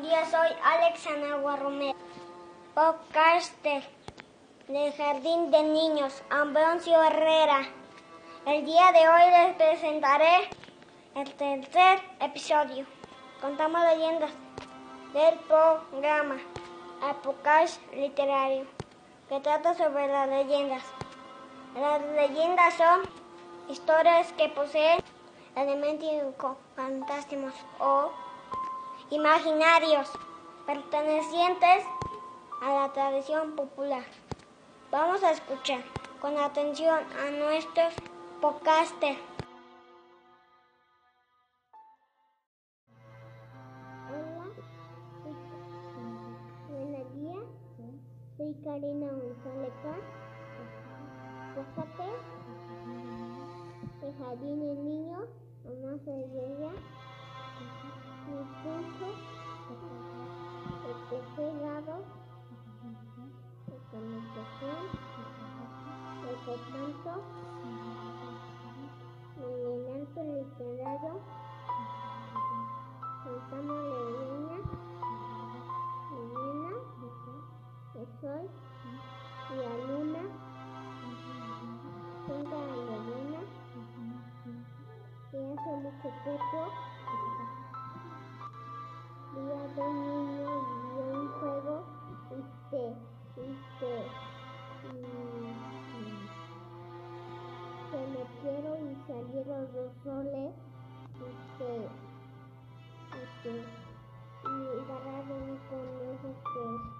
buenos. Soy Alex Anagua Romero, podcaster del Jardín de Niños, Ambroncio Herrera. El día de hoy les presentaré el tercer episodio. Contamos leyendas del programa Apocalipsis Literario, que trata sobre las leyendas. Las leyendas son historias que poseen elementos fantásticos o imaginarios pertenecientes a la tradición popular. Vamos a escuchar con atención a nuestros podcasters. Hola, buenos. Soy Karina González Fíjate, el jardín de niños, mamá se llega, mi curso, el grado, la comunicación, el contacto, el elemento literario, contamos leyendas, leyenda, el sol y la luna, cuenta la leyenda, que hace mucho tiempo, día de niño vivió un juego y se, y se, y- se metieron y salieron dos soles y se, y se, y agarraron un conejo que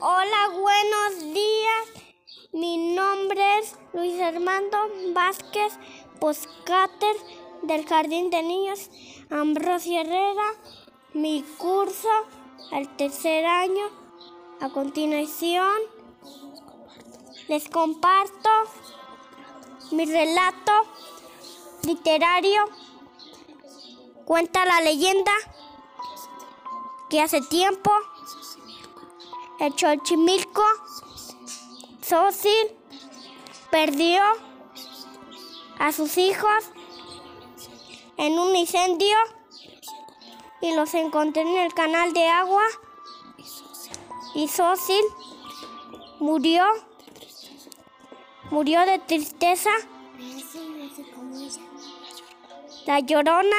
Hola, buenos días. Mi nombre es Luis Armando Vázquez Poscater del Jardín de Niños Ambrosio Herrera. Mi curso, el tercer año. A continuación, les comparto mi relato literario. Cuenta la leyenda que hace tiempo el Xochimilco Sócil perdió a sus hijos en un incendio y los encontré en el canal de agua y Sócil murió murió de tristeza la llorona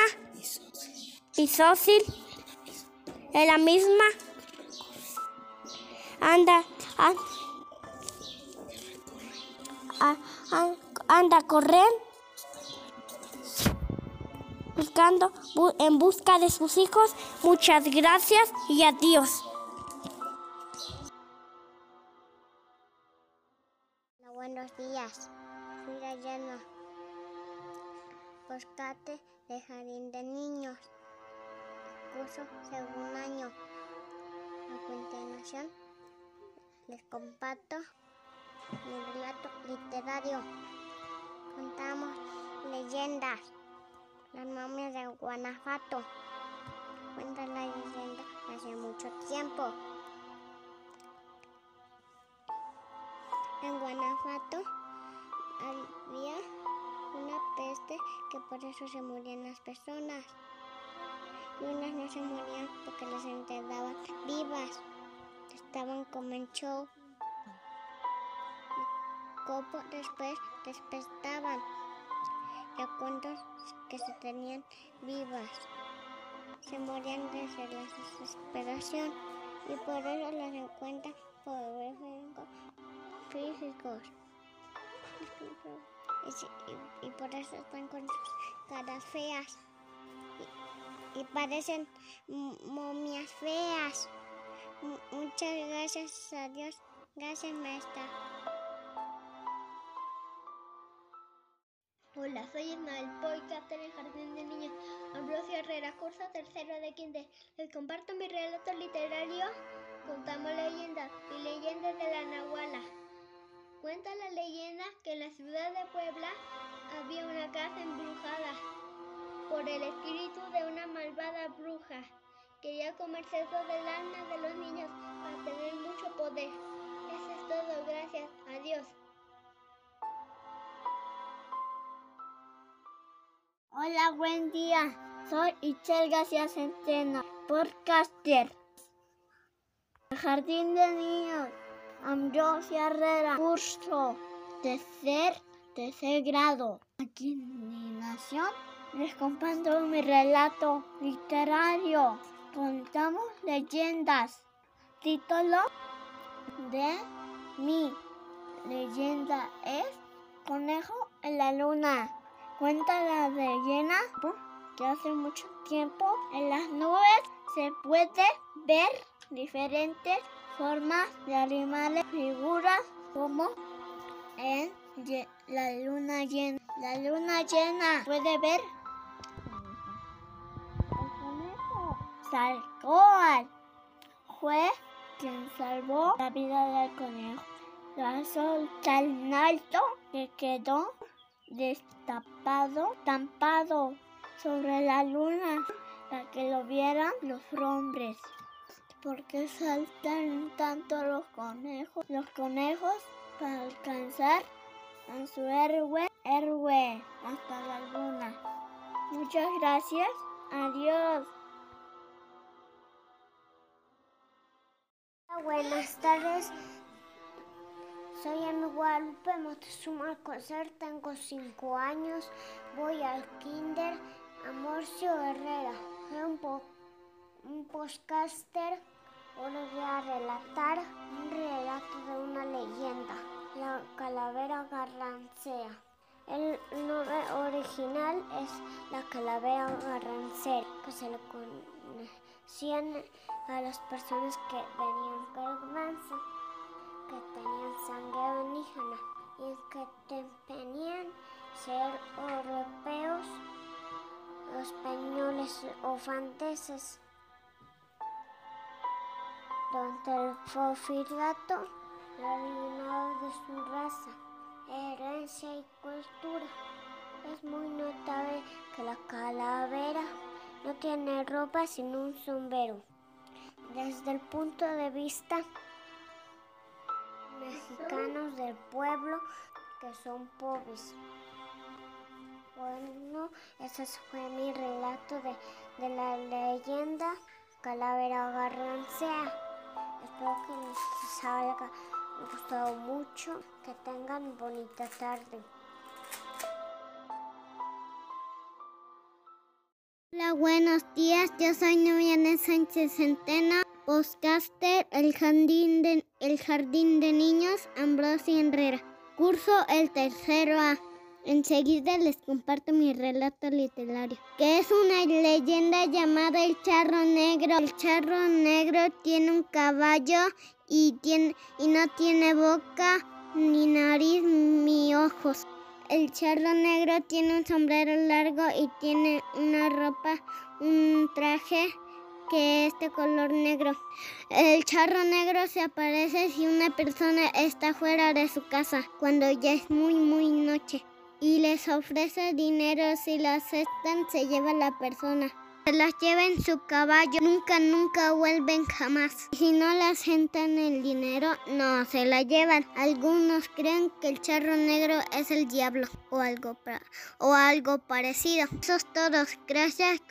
y Sócil es la misma. Anda an- a- an- anda correr buscando bu- en busca de sus hijos. Muchas gracias y adiós. Buenos días. Soy Dayana Poscate de Jardín de Niños curso segundo año a continuación les comparto mi relato literario. Contamos leyendas. Las momias de Guanajuato. Cuenta la leyenda hace mucho tiempo. En Guanajuato había una peste que por eso se morían las personas. Y unas no se morían porque las enterraban vivas. Estaban como en show. Y después despertaban. Ya cuantos que se tenían vivas. Se morían desde la desesperación. Y por eso las encuentran por físicos. Y, y- por eso están con caras feas. Y, parecen momias feas. muchas gracias a Dios. Gracias, maestra. Hola, soy Ismael podcast en el Jardín de Niños Ambrosio Herrera, curso tercero de quince. Les comparto mi relato literario. Contamos leyendas y leyendas de la Nahuala. Cuenta la leyenda que en la ciudad de Puebla había una casa embrujada por el espíritu de una malvada bruja. Quería comerse todo el alma de los niños para tener mucho poder. Eso es todo, gracias. Adiós. Hola, buen día. Soy Ichel García Centeno, podcaster. Jardín de Niños, Ambrosia Herrera, curso tercer, tercer grado. Aquí mi nación les comparto mi relato literario. Contamos leyendas. Título de mi leyenda es Conejo en la Luna. Cuenta la leyenda que hace mucho tiempo en las nubes se puede ver diferentes formas de animales, figuras como en la luna llena. La luna llena puede ver Salcoal fue quien salvó la vida del conejo. La sol tan alto que quedó destapado, tampado sobre la luna para que lo vieran los hombres. ¿Por qué saltan tanto los conejos? Los conejos para alcanzar a su héroe, héroe hasta la luna. Muchas gracias. Adiós. Buenas tardes. Soy Emi Guadalupe Moctezuma Alcocer, tengo 5 años, voy al kinder Amorcio Herrera. Un, po un podcaster, hoy voy a relatar un relato de una leyenda, la calavera garrancea. El nombre original es la calavera garrancera, que se le conocían a las personas que venían con que tenían sangre indígena y que temían ser europeos, españoles o franceses. Durante el porfiriato, originado de su raza, herencia y cultura. Es muy notable que la calavera no tiene ropa sino un sombrero. Desde el punto de vista mexicanos del pueblo que son pobres. Bueno, ese fue mi relato de, de la leyenda Calavera Garrancea. Espero que les haya gustado mucho, que tengan bonita tarde. Hola, buenos días. Yo soy Noviana Sánchez Centeno, podcaster El Jardín de, el Jardín de Niños Ambrosio Herrera. Curso el tercero A. Enseguida les comparto mi relato literario, que es una leyenda llamada El Charro Negro. El Charro Negro tiene un caballo y, tiene, y no tiene boca, ni nariz, ni ojos. El charro negro tiene un sombrero largo y tiene una ropa, un traje que es de color negro. El charro negro se aparece si una persona está fuera de su casa, cuando ya es muy, muy noche y les ofrece dinero. Si lo aceptan, se lleva la persona. Se las lleva en su caballo, nunca, nunca vuelven jamás. Si no le aceptan el dinero, no se la llevan. Algunos creen que el charro negro es el diablo o algo, o algo parecido. Eso es todo. Gracias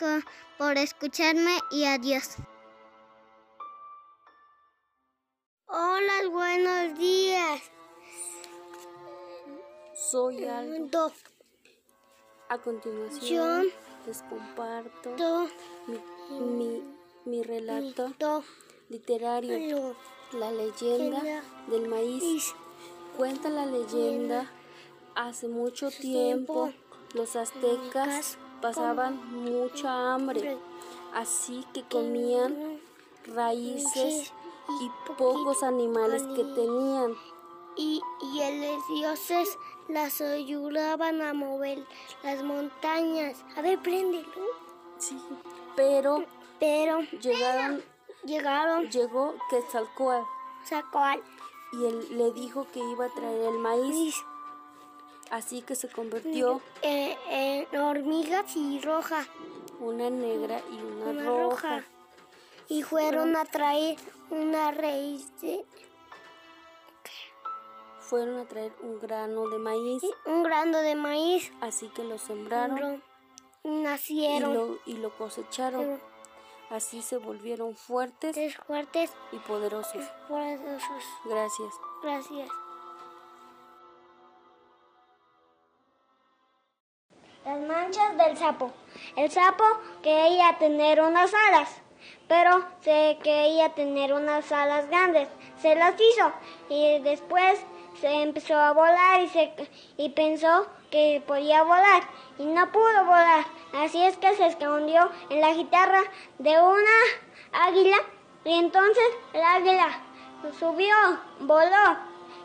por escucharme y adiós. Hola, buenos días. Soy Aldo. A continuación les comparto mi, mi, relato literario, La leyenda del maíz. Cuenta la leyenda, hace mucho tiempo los aztecas pasaban mucha hambre, así que comían raíces y pocos animales que tenían. Y, y los dioses las ayudaban a mover las montañas. A ver, préndelo. Sí, pero, pero llegaron, llegaron, llegó Quetzalcoatl. Quetzalcoatl. Y él le dijo que iba a traer el maíz. Así que se convirtió en, en hormigas y roja. Una negra y una, roja. Y fueron a traer una raíz de... Fueron a traer un grano de maíz. Un grano de maíz. Así que lo sembraron. Nacieron. Y lo, y lo cosecharon. Así se volvieron fuertes, fuertes y poderosos. Poderosos. Gracias. Gracias. Las manchas del sapo. El sapo quería tener unas alas, pero se quería tener unas alas grandes. Se las hizo y después se empezó a volar y, se, y pensó que podía volar y no pudo volar. Así es que se escondió en la guitarra de una águila y entonces el águila subió, voló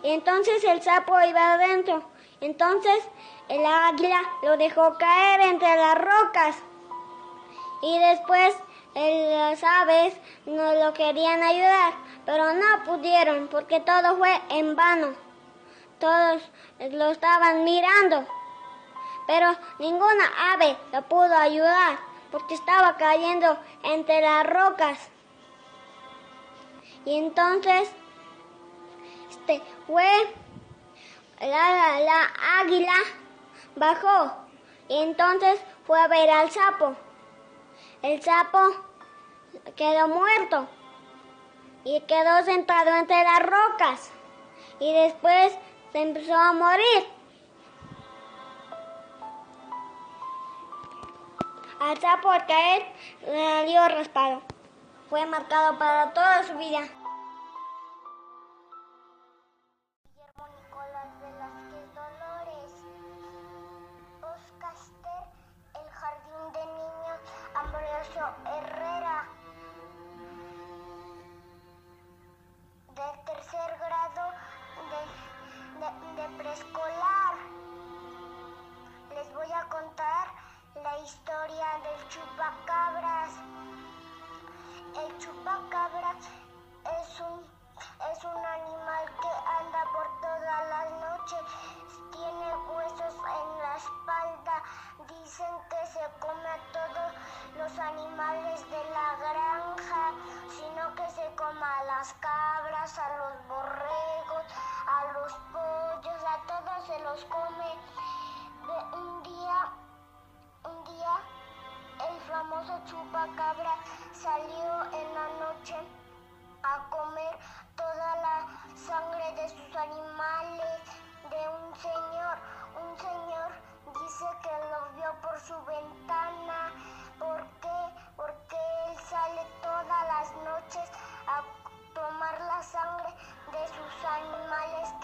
y entonces el sapo iba adentro. Entonces el águila lo dejó caer entre las rocas y después las aves no lo querían ayudar, pero no pudieron porque todo fue en vano. Todos lo estaban mirando, pero ninguna ave lo pudo ayudar porque estaba cayendo entre las rocas. Y entonces este fue la, la águila bajó y entonces fue a ver al sapo. El sapo quedó muerto y quedó sentado entre las rocas y después se empezó a morir. Sapo al caer le dio raspado. Fue marcado para toda su vida. Chupacabra salió en la noche a comer toda la sangre de sus animales de un señor. Un señor dice que lo vio por su ventana. ¿Por qué? Porque él sale todas las noches a tomar la sangre de sus animales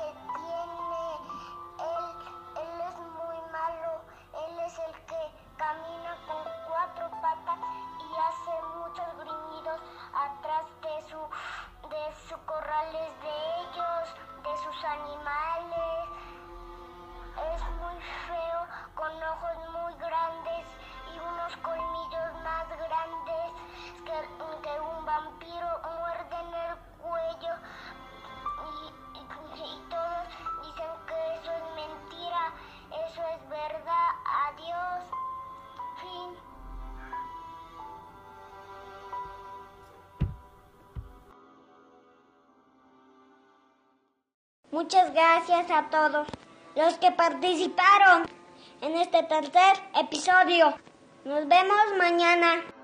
Muchas gracias a todos los que participaron en este tercer episodio. Nos vemos mañana.